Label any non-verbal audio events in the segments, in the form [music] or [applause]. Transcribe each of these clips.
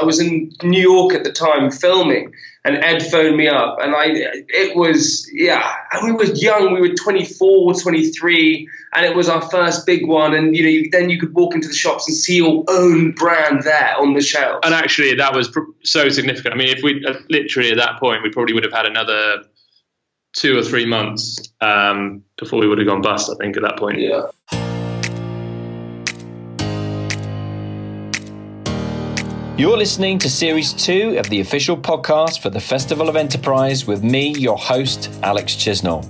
I was in New York at the time filming, and Ed phoned me up, and I it was yeah, and we were young, we were 24, 23, and it was our first big one, and you know you, then you could walk into the shops and see your own brand there on the shelf. And actually, that was pr- so significant. I mean, if we uh, literally at that point, we probably would have had another two or three months um, before we would have gone bust. I think at that point. Yeah. You're listening to Series 2 of the official podcast for the Festival of Enterprise with me, your host, Alex Chisnall.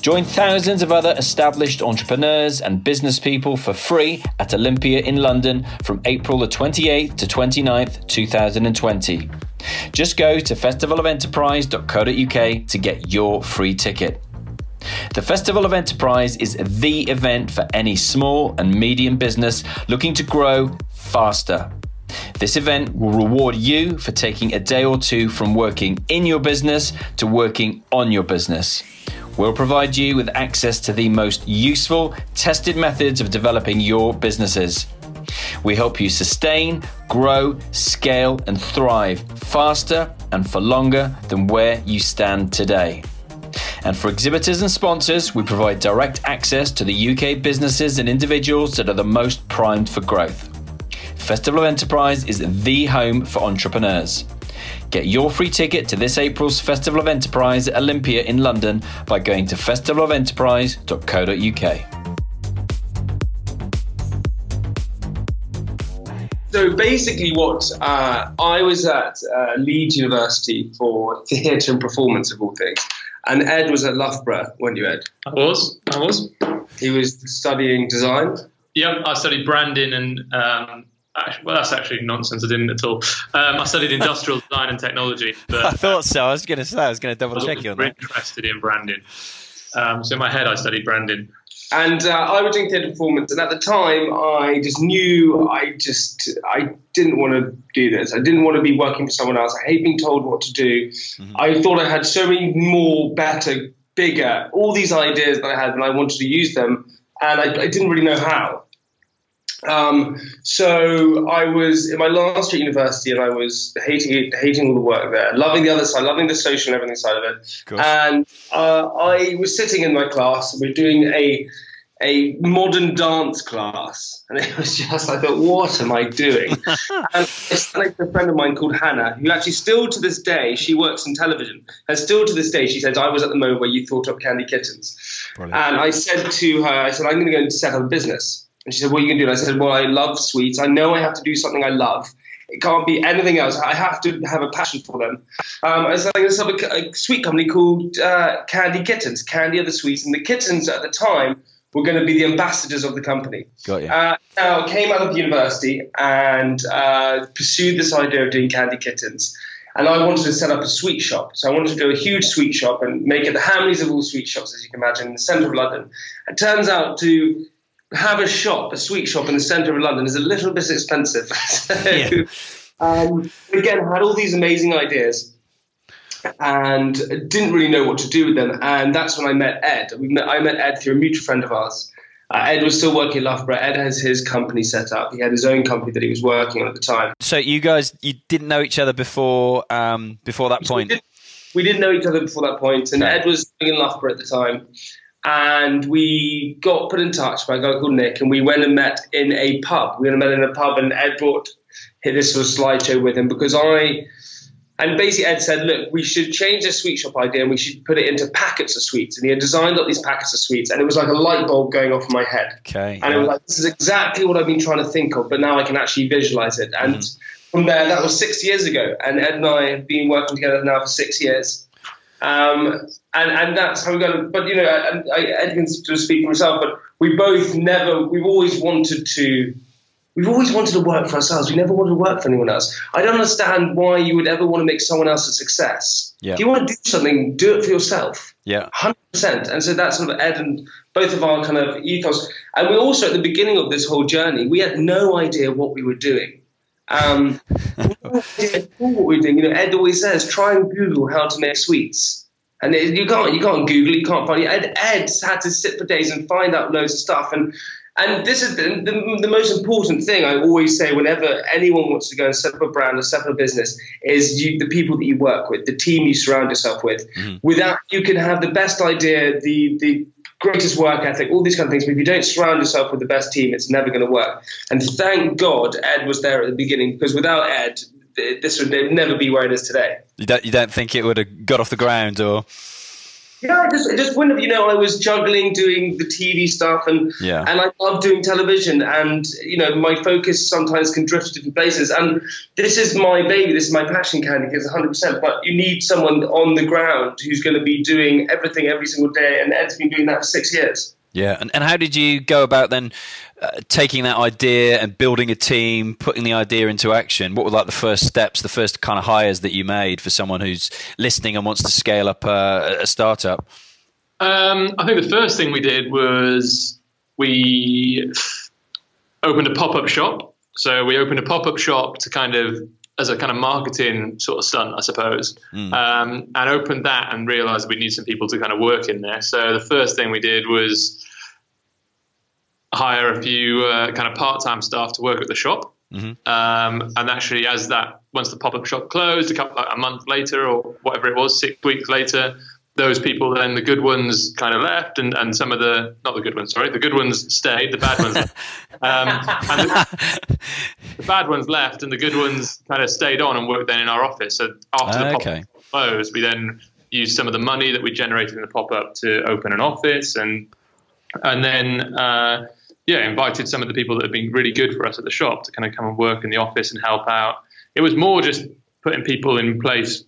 Join thousands of other established entrepreneurs and business people for free at Olympia in London from April the 28th to 29th, 2020. Just go to festivalofenterprise.co.uk to get your free ticket. The Festival of Enterprise is the event for any small and medium business looking to grow faster. This event will reward you for taking a day or two from working in your business to working on your business. We'll provide you with access to the most useful, tested methods of developing your businesses. We help you sustain, grow, scale, and thrive faster and for longer than where you stand today. And for exhibitors and sponsors, we provide direct access to the UK businesses and individuals that are the most primed for growth. Festival of Enterprise is the home for entrepreneurs. Get your free ticket to this April's Festival of Enterprise at Olympia in London by going to festivalofenterprise.co.uk. So basically, what uh, I was at uh, Leeds University for theatre and performance, of all things, and Ed was at Loughborough, weren't you, Ed? I was. I was. He was studying design. Yep, I studied branding and. Um, actually, well, that's actually nonsense. I didn't at all. Um, I studied industrial [laughs] design and technology. But I thought so. I was going to say. I was going to double check was you on that. interested in branding. Um, so in my head, I studied branding. And uh, I was doing theatre performance, and at the time, I just knew I just I didn't want to do this. I didn't want to be working for someone else. I hate being told what to do. I thought I had so many more, better, bigger, all these ideas that I had, and I wanted to use them, and I, I didn't really know how. Um, so I was in my last year at university, and I was hating hating all the work there, loving the other side, loving the social and everything side of it. And uh, I was sitting in my class. and We are doing a a modern dance class, and it was just I thought, what am I doing? [laughs] and I spoke to a friend of mine called Hannah, who actually still to this day she works in television, and still to this day she says I was at the moment where you thought up Candy Kittens. Brilliant. And I said to her, I said, I'm going to go and set up a business. And she said, What are you going to do? And I said, Well, I love sweets. I know I have to do something I love. It can't be anything else. I have to have a passion for them. Um, I said, I'm going to set up a, a sweet company called uh, Candy Kittens. Candy are the sweets. And the kittens at the time were going to be the ambassadors of the company. Got you. Uh, now, I came out of university and uh, pursued this idea of doing candy kittens. And I wanted to set up a sweet shop. So I wanted to do a huge sweet shop and make it the Hamleys of all sweet shops, as you can imagine, in the centre of London. It turns out to have a shop, a sweet shop in the centre of London, is a little bit expensive. [laughs] so, Yeah. um, again, I had all these amazing ideas and didn't really know what to do with them. And that's when I met Ed. We met, I met Ed through a mutual friend of ours. Uh, Ed was still working at Loughborough. Ed has his company set up. He had his own company that he was working on at the time. So you guys, you didn't know each other before um, before that We, point. did, we didn't know each other before that point, and Okay. Ed was in Loughborough at the time. And we got put in touch by a guy called Nick, and we went and met in a pub. We went and met in a pub, and Ed brought this sort of slideshow with him because I. And basically, Ed said, "Look, we should change the sweet shop idea, and we should put it into packets of sweets." And he had designed up these packets of sweets, and it was like a light bulb going off in my head. Okay. And it was like, this is exactly what I've been trying to think of, but now I can actually visualize it. And mm-hmm. from there, that was six years ago. And Ed and I have been working together now for six years. Um, and, and that's how we got But, you know, I, I, Ed can sort speak for himself, but we both never, we've always wanted to. We've always wanted to work for ourselves. We never wanted to work for anyone else. I don't understand why you would ever want to make someone else a success. Yeah. If you want to do something, do it for yourself yeah. hundred percent. And so that's sort of Ed and both of our kind of ethos. And we also at the beginning of this whole journey, we had no idea what we were doing. Um, we had no idea at all what we were doing. You know, Ed always says, try and Google how to make sweets. And it, you can't, you can't Google you can't find it. Ed, Ed had to sit for days and find out loads of stuff. And and this is the, the, the, most important thing I always say whenever anyone wants to go and set up a brand or set up a business is you, the people that you work with, the team you surround yourself with. Mm-hmm. Without you can have the best idea, the the greatest work ethic, all these kind of things. But if you don't surround yourself with the best team, it's never going to work. And thank God Ed was there at the beginning because without Ed, this would never be where it is today. You don't, you don't think it would have got off the ground or? Yeah, I just, I just wouldn't have, you know, I was juggling doing the TV stuff and yeah. and I love doing television and, you know, my focus sometimes can drift to different places. And this is my baby, this is my passion, Candy Kittens 100%. But you need someone on the ground who's going to be doing everything every single day. And Ed's been doing that for six years. Yeah, and, and how did you go about then uh, taking that idea and building a team, putting the idea into action? What were like the first steps, the first kind of hires that you made for someone who's listening and wants to scale up a, a startup? Um, I think the first thing we did was we opened a pop up shop. So we opened a pop up shop to kind of as a kind of marketing sort of stunt, I suppose, mm. um, and opened that and realized we need some people to kind of work in there. So the first thing we did was hire a few uh, kind of part-time staff to work at the shop. Mm-hmm. Um, and actually, as that once the pop-up shop closed, a couple like a month later or whatever it was, six weeks later, those people then the good ones kind of left and, and some of the not the good ones sorry the good ones stayed the bad ones um, the, the, bad ones left and the good ones kind of stayed on and worked then in our office. So after the pop-up okay. closed we then used some of the money that we generated in the pop-up to open an office and and then uh, yeah invited some of the people that have been really good for us at the shop to kind of come and work in the office and help out. It was more just putting people in place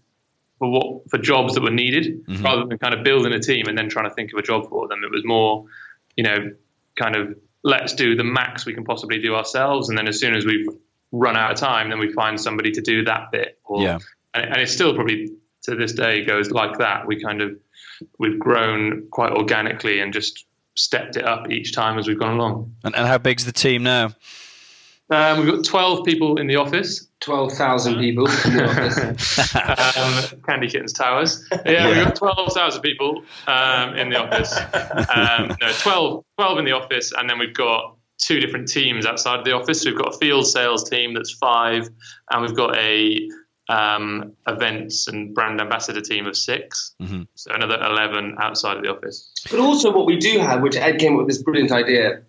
for what for jobs that were needed mm-hmm. rather than kind of building a team and then trying to think of a job for them. It was more, you know, kind of let's do the max we can possibly do ourselves, and then as soon as we've run out of time, then we find somebody to do that bit. Or, yeah, and, and it's still probably to this day goes like that. We kind of we've grown quite organically and just stepped it up each time as we've gone along. And, and how big's the team now? Um, we've got 12 people in the office. 12,000 people in the office. [laughs] um, Candy Kittens Towers. Yeah, yeah. we've got 12,000 people um, in the office. Um, no, 12, 12 in the office, and then we've got two different teams outside of the office. So we've got a field sales team that's five, and we've got a um, events and brand ambassador team of 6 mm-hmm. So another 11 outside of the office. But also, what we do have, which Ed came up with this brilliant idea,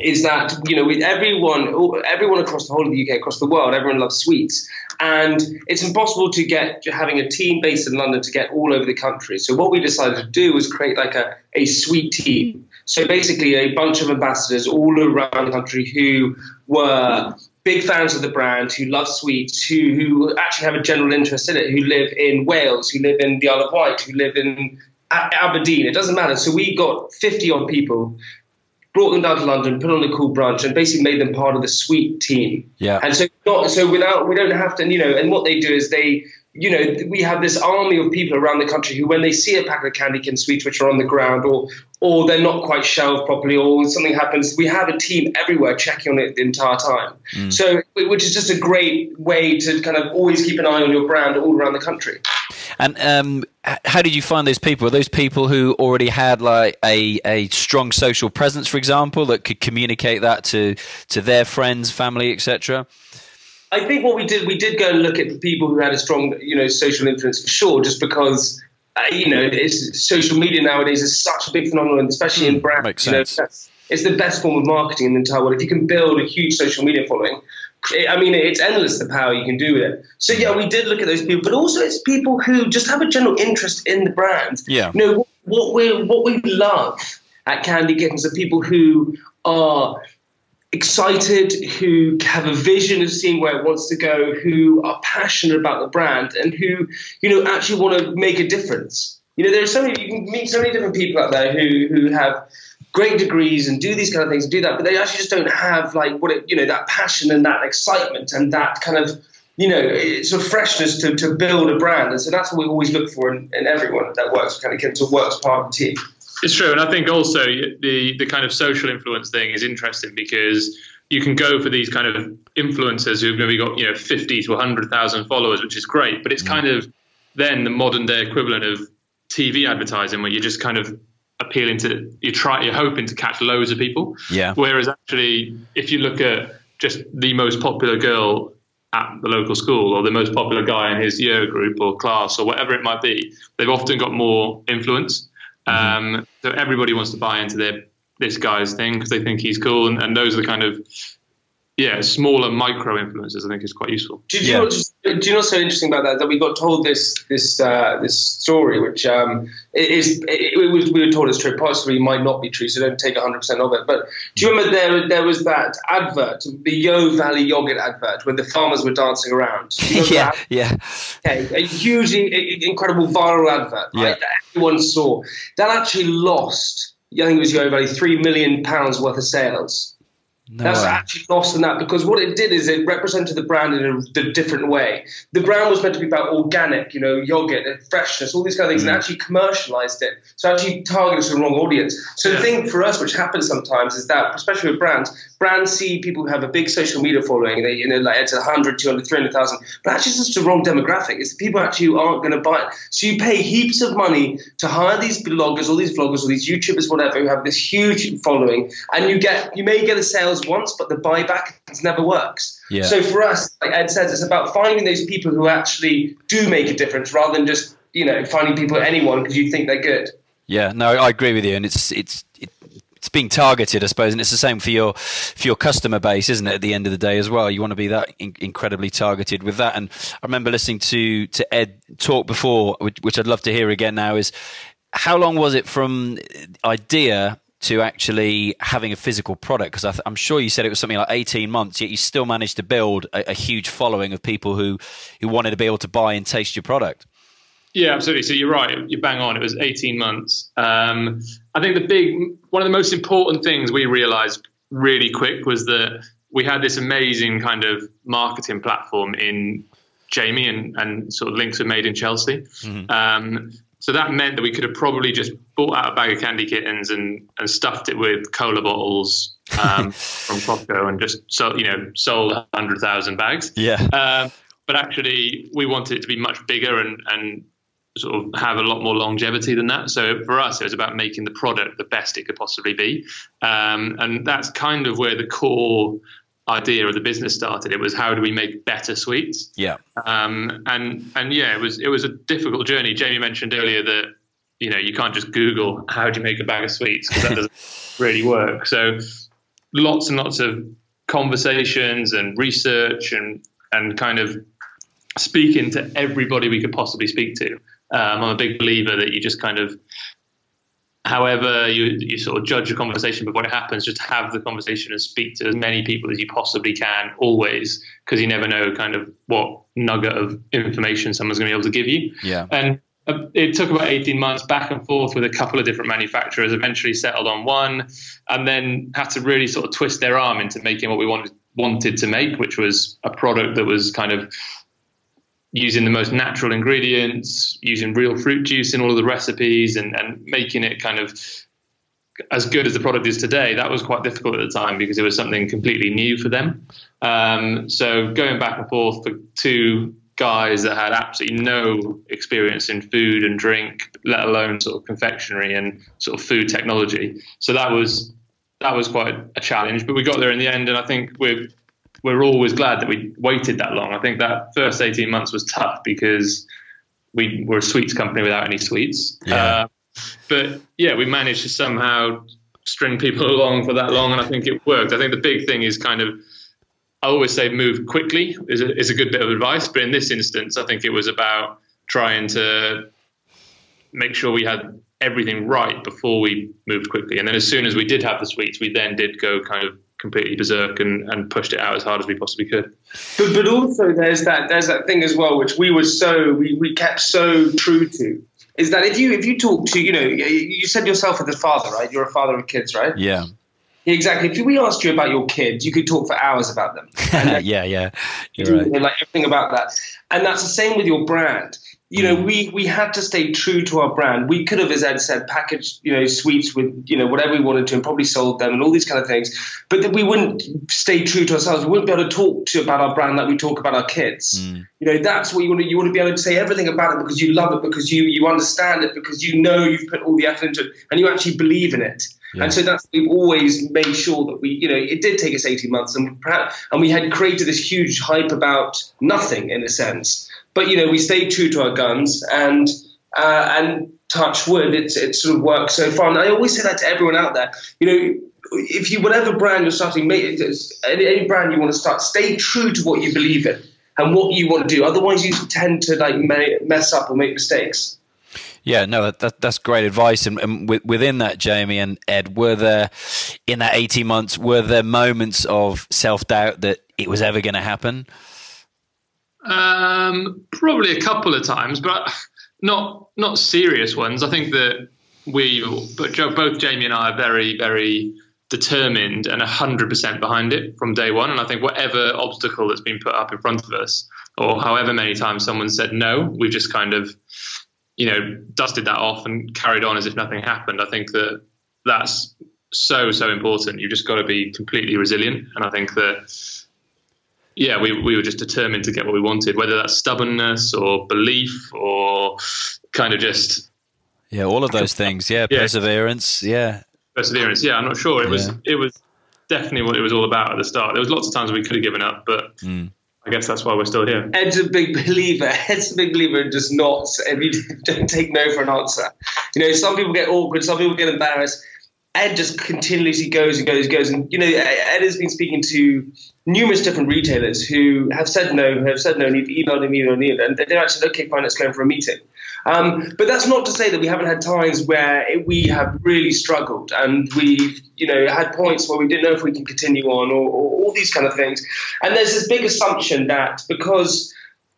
is that you know with everyone everyone across the whole of the UK across the world everyone loves sweets and it's impossible to get having a team based in London to get all over the country so what we decided to do was create like a, a sweet team so basically a bunch of ambassadors all around the country who were big fans of the brand who love sweets who, who actually have a general interest in it who live in Wales who live in the Isle of Wight who live in Aberdeen. It doesn't matter. So we got 50 odd people brought them down to London, put on a cool brunch, and basically made them part of the sweet team. Yeah. And so, not, so without we don't have to, you know, and what they do is they, you know, we have this army of people around the country who, when they see a pack of candy cane sweets which are on the ground, or or they're not quite shelved properly, or something happens, we have a team everywhere checking on it the entire time. Mm. So, which is just a great way to kind of always keep an eye on your brand all around the country. And um, how did you find those people? Were those people who already had like a, a strong social presence, for example, that could communicate that to to their friends, family, etc.? I think what we did, we did go and look at the people who had a strong, you know, social influence for sure, just because, uh, you know, social media nowadays is such a big phenomenon, especially in hmm, brands. Makes sense. You know, it's the best form of marketing in the entire world. If you can build a huge social media following, I mean, it's endless the power you can do with it. So yeah, we did look at those people, but also it's people who just have a general interest in the brand. Yeah, you know what we what we love at Candy Kittens are people who are excited, who have a vision of seeing where it wants to go, who are passionate about the brand, and who you know actually want to make a difference. You know, there are so many you can meet so many different people out there who who have great degrees and do these kind of things and do that, but they actually just don't have like what it, you know, that passion and that excitement and that kind of, you know, sort of freshness to, to build a brand. And so that's what we always look for in, in everyone that works kind of or works part of the team. It's true, and I think also the the kind of social influence thing is interesting because you can go for these kind of influencers who've maybe got you know fifty to hundred thousand followers, which is great, but it's mm. kind of then the modern day equivalent of TV advertising, where you're just kind of appealing to you try you're hoping to catch loads of people. Yeah. Whereas actually, if you look at just the most popular girl at the local school or the most popular guy in his year group or class or whatever it might be, they've often got more influence. Mm-hmm. Um, so everybody wants to buy into their this guy's thing because they think he's cool, and, and those are the kind of yeah, smaller micro influencers, I think is quite useful. Do, do, yeah. you, know, do you know what's so interesting about that? That we got told this this uh, this story, which um, is it, it, was we were told it's true, possibly might not be true, so don't take hundred percent of it. But do you remember there there was that advert, the Yeo Valley yogurt advert, where the farmers were dancing around? [laughs] yeah, that? yeah. Okay, a hugely incredible viral advert right, that everyone saw. That actually lost. I think it was Yeo Valley three million pounds worth of sales. No That's way. actually lost in that because what it did is it represented the brand in a, different way. The brand was meant to be about organic, you know, yogurt and freshness, all these kind of things, mm. and actually commercialized it. So actually targeted the wrong audience. So yeah. the thing for us, which happens sometimes, is that, especially with brands, brands see people who have a big social media following, they, you know, like it's 100, 200, 300,000, but actually it's just the wrong demographic. It's the people actually who aren't going to buy it. So you pay heaps of money to hire these bloggers, all these vloggers, all these YouTubers, whatever, who have this huge following, and you get, you may get a sales once, but the buyback never works. Yeah. So for us, like Ed says, it's about finding those people who actually do make a difference rather than just you know finding people anyone because you think they're good. Yeah, no, I agree with you, and it's it's. It, it's being targeted, I suppose, and it's the same for your for your customer base, isn't it? At the end of the day, as well, you want to be that in- incredibly targeted with that. And I remember listening to to Ed talk before, which, which I'd love to hear again now. Is how long was it from idea to actually having a physical product? Because th- I'm sure you said it was something like 18 months, yet you still managed to build a, a, huge following of people who, who wanted to be able to buy and taste your product. Yeah, absolutely. So you're right. You bang on. It was 18 months. Um, I think the big, one of the most important things we realized really quick was that we had this amazing kind of marketing platform in Jamie and, and sort of links were made in Chelsea. Mm-hmm. Um, so that meant that we could have probably just bought out a bag of candy kittens and, and stuffed it with cola bottles um, [laughs] from Costco and just so you know sold hundred thousand bags. Yeah. Um, but actually, we wanted it to be much bigger and and sort of have a lot more longevity than that. So for us, it was about making the product the best it could possibly be, um, and that's kind of where the core idea of the business started. It was how do we make better sweets? Yeah. Um, and and yeah, it was it was a difficult journey. Jamie mentioned earlier that you know you can't just Google how do you make a bag of sweets because that doesn't [laughs] really work. So lots and lots of conversations and research and and kind of speaking to everybody we could possibly speak to. Um, I'm a big believer that you just kind of however you, you sort of judge a conversation before it happens just have the conversation and speak to as many people as you possibly can always because you never know kind of what nugget of information someone's going to be able to give you. Yeah. And uh, it took about 18 months back and forth with a couple of different manufacturers eventually settled on one and then had to really sort of twist their arm into making what we wanted wanted to make which was a product that was kind of using the most natural ingredients, using real fruit juice in all of the recipes, and, and making it kind of as good as the product is today, that was quite difficult at the time because it was something completely new for them. Um, so going back and forth for two guys that had absolutely no experience in food and drink, let alone sort of confectionery and sort of food technology. So that was that was quite a challenge, but we got there in the end, and I think we're we're always glad that we waited that long. I think that first 18 months was tough because we were a sweets company without any sweets. Yeah. Uh, but yeah, we managed to somehow string people [laughs] along for that long, and I think it worked. I think the big thing is kind of, I always say move quickly is a, is a good bit of advice, but in this instance, I think it was about trying to make sure we had everything right before we moved quickly. And then as soon as we did have the sweets, we then did go kind of completely berserk and, and pushed it out as hard as we possibly could. But but also there's that there's that thing as well which we were so we, we kept so true to is that if you if you talk to you know you said yourself as a father right you're a father of kids right yeah Exactly. If we asked you about your kids, you could talk for hours about them. [laughs] yeah, yeah, you're right. Like everything about that, and that's the same with your brand you know, we we had to stay true to our brand. We could have, as Ed said, packaged you know sweets with you know whatever we wanted to, and probably sold them and all these kind of things. But we wouldn't stay true to ourselves. We wouldn't be able to talk to about our brand like we talk about our kids. Mm. You know, that's what you want to you want to be able to say everything about it because you love it, because you you understand it, because you know you've put all the effort into it, and you actually believe in it. Yeah. And so that's we've always made sure that we, you know, it did take us 18 months, and perhaps, and we had created this huge hype about nothing in a sense. But you know, we stayed true to our guns, and uh, and touch wood, it's it sort of worked so far. And I always say that to everyone out there. You know, if you whatever brand you're starting, any brand you want to start, stay true to what you believe in and what you want to do. Otherwise, you tend to like mess up or make mistakes. Yeah, no, that, that's great advice. And, and, within that, Jamie and Ed, were there in that eighteen months were there moments of self doubt that it was ever going to happen? Um, probably a couple of times, but not not serious ones. I think that we, but both Jamie and I, are very very determined and hundred percent behind it from day one. And I think whatever obstacle that's been put up in front of us, or however many times someone said no, we've just kind of, you know, dusted that off and carried on as if nothing happened. I think that that's so so important. You've just got to be completely resilient, and I think that yeah, we, we were just determined to get what we wanted, whether that's stubbornness or belief or kind of just yeah, all of those things. Yeah, yeah. perseverance. Yeah, perseverance. Yeah, I'm not sure. It yeah. was it was definitely what it was all about at the start. There was lots of times we could have given up, but. Mm. I guess that's why we're still here. Ed's a big believer. [laughs] Ed's a big believer in just not. If you [laughs] don't take no for an answer, you know, some people get awkward, some people get embarrassed. Ed just continuously goes and goes and goes. And, you know, Ed has been speaking to numerous different retailers who have said no, who have said no, and you've emailed him, emailed him, and they're actually, okay, fine, let's go for a meeting. Um, but that's not to say that we haven't had times where we have really struggled and we've, you know, had points where we didn't know if we can continue on or, or all these kind of things. And there's this big assumption that because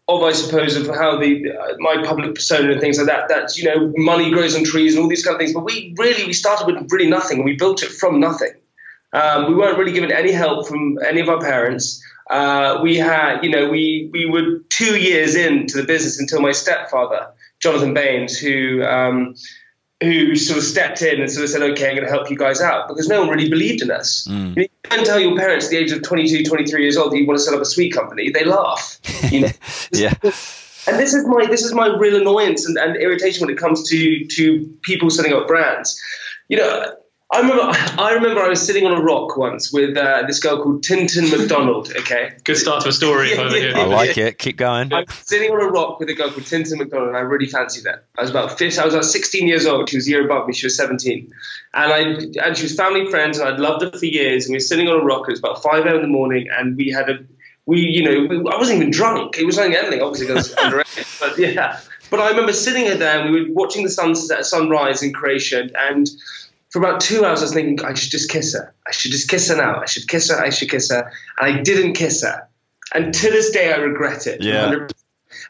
of, I suppose, of how the uh, my public persona and things like that. That you know, money grows on trees and all these kind of things. But we really we started with really nothing, we built it from nothing. Um, we weren't really given any help from any of our parents. Uh, we had, you know, we we were two years into the business until my stepfather, Jonathan Baines, who um, who sort of stepped in and sort of said, okay, I'm going to help you guys out because no one really believed in us. Mm. You can tell your parents at the age of 22, 23 years old that you want to set up a sweet company. They laugh. You know? [laughs] yeah. And this is my this is my real annoyance and, and irritation when it comes to to people setting up brands. You know, I remember, I remember I was sitting on a rock once with uh, this girl called Tintin McDonald. [laughs] Okay, good start to a story. yeah, yeah, I like it. Keep going. I was sitting on a rock with a girl called Tintin McDonald, and I really fancied her. I was about 15, I was about 16 years old. She was a year above me. She was 17, and I and she was family friends, and I'd loved her for years. And we were sitting on a rock. It was about 5 a.m. in the morning, and we had a we, you know, we, I wasn't even drunk. It was like anything, obviously, because underage. [laughs] But yeah, but I remember sitting there, and we were watching the sunset, sunrise in Croatia, and for about two hours, I was thinking I should just kiss her. I should just kiss her now. I should kiss her. I should kiss her. And I didn't kiss her. And to this day, I regret it. Yeah. 100%.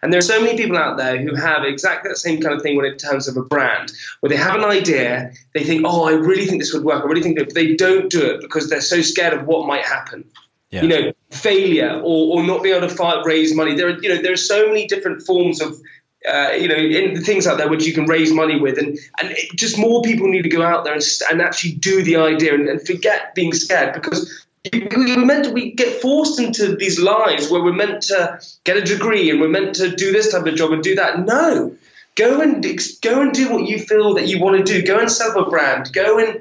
And there are so many people out there who have exactly the same kind of thing when in terms of a brand, where they have an idea, they think, oh, I really think this would work. I really think that, but they don't do it because they're so scared of what might happen. Yeah. You know, failure or, or not being able to fight, raise money. There are, you know, there are so many different forms of uh, you know, in things out there which you can raise money with, and and it, just more people need to go out there and, and actually do the idea and, and forget being scared because we're meant to, we get forced into these lives where we're meant to get a degree and we're meant to do this type of job and do that. No, go and go and do what you feel that you want to do. Go and sell a brand. Go and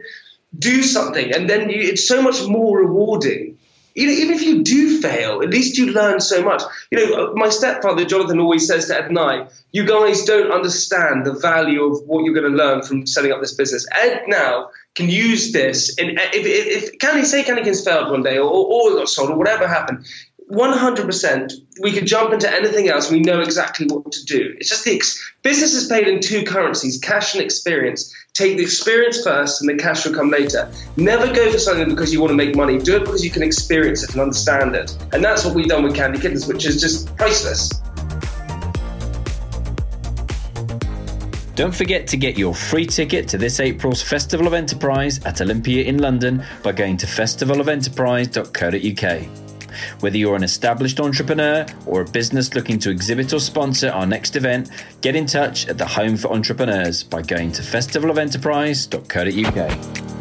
do something, and then you, it's so much more rewarding you know, even if you do fail, at least you learn so much. You know, uh, my stepfather Jonathan always says to Ed and I, "You guys don't understand the value of what you're going to learn from setting up this business." Ed now can use this, and if, if, if Candy say Cannington's failed one day, or, or got sold, or whatever happened, 100% we could jump into anything else. We know exactly what to do. It's just the ex- business is paid in two currencies cash and experience. Take the experience first and the cash will come later. Never go for something because you want to make money. Do it because you can experience it and understand it. And that's what we've done with candy kittens which is just priceless. Don't forget to get your free ticket to this April's Festival of Enterprise at Olympia in London by going to festivalofenterprise.co.uk. Whether you're an established entrepreneur or a business looking to exhibit or sponsor our next event, get in touch at the Home for Entrepreneurs by going to festivalofenterprise.co.uk.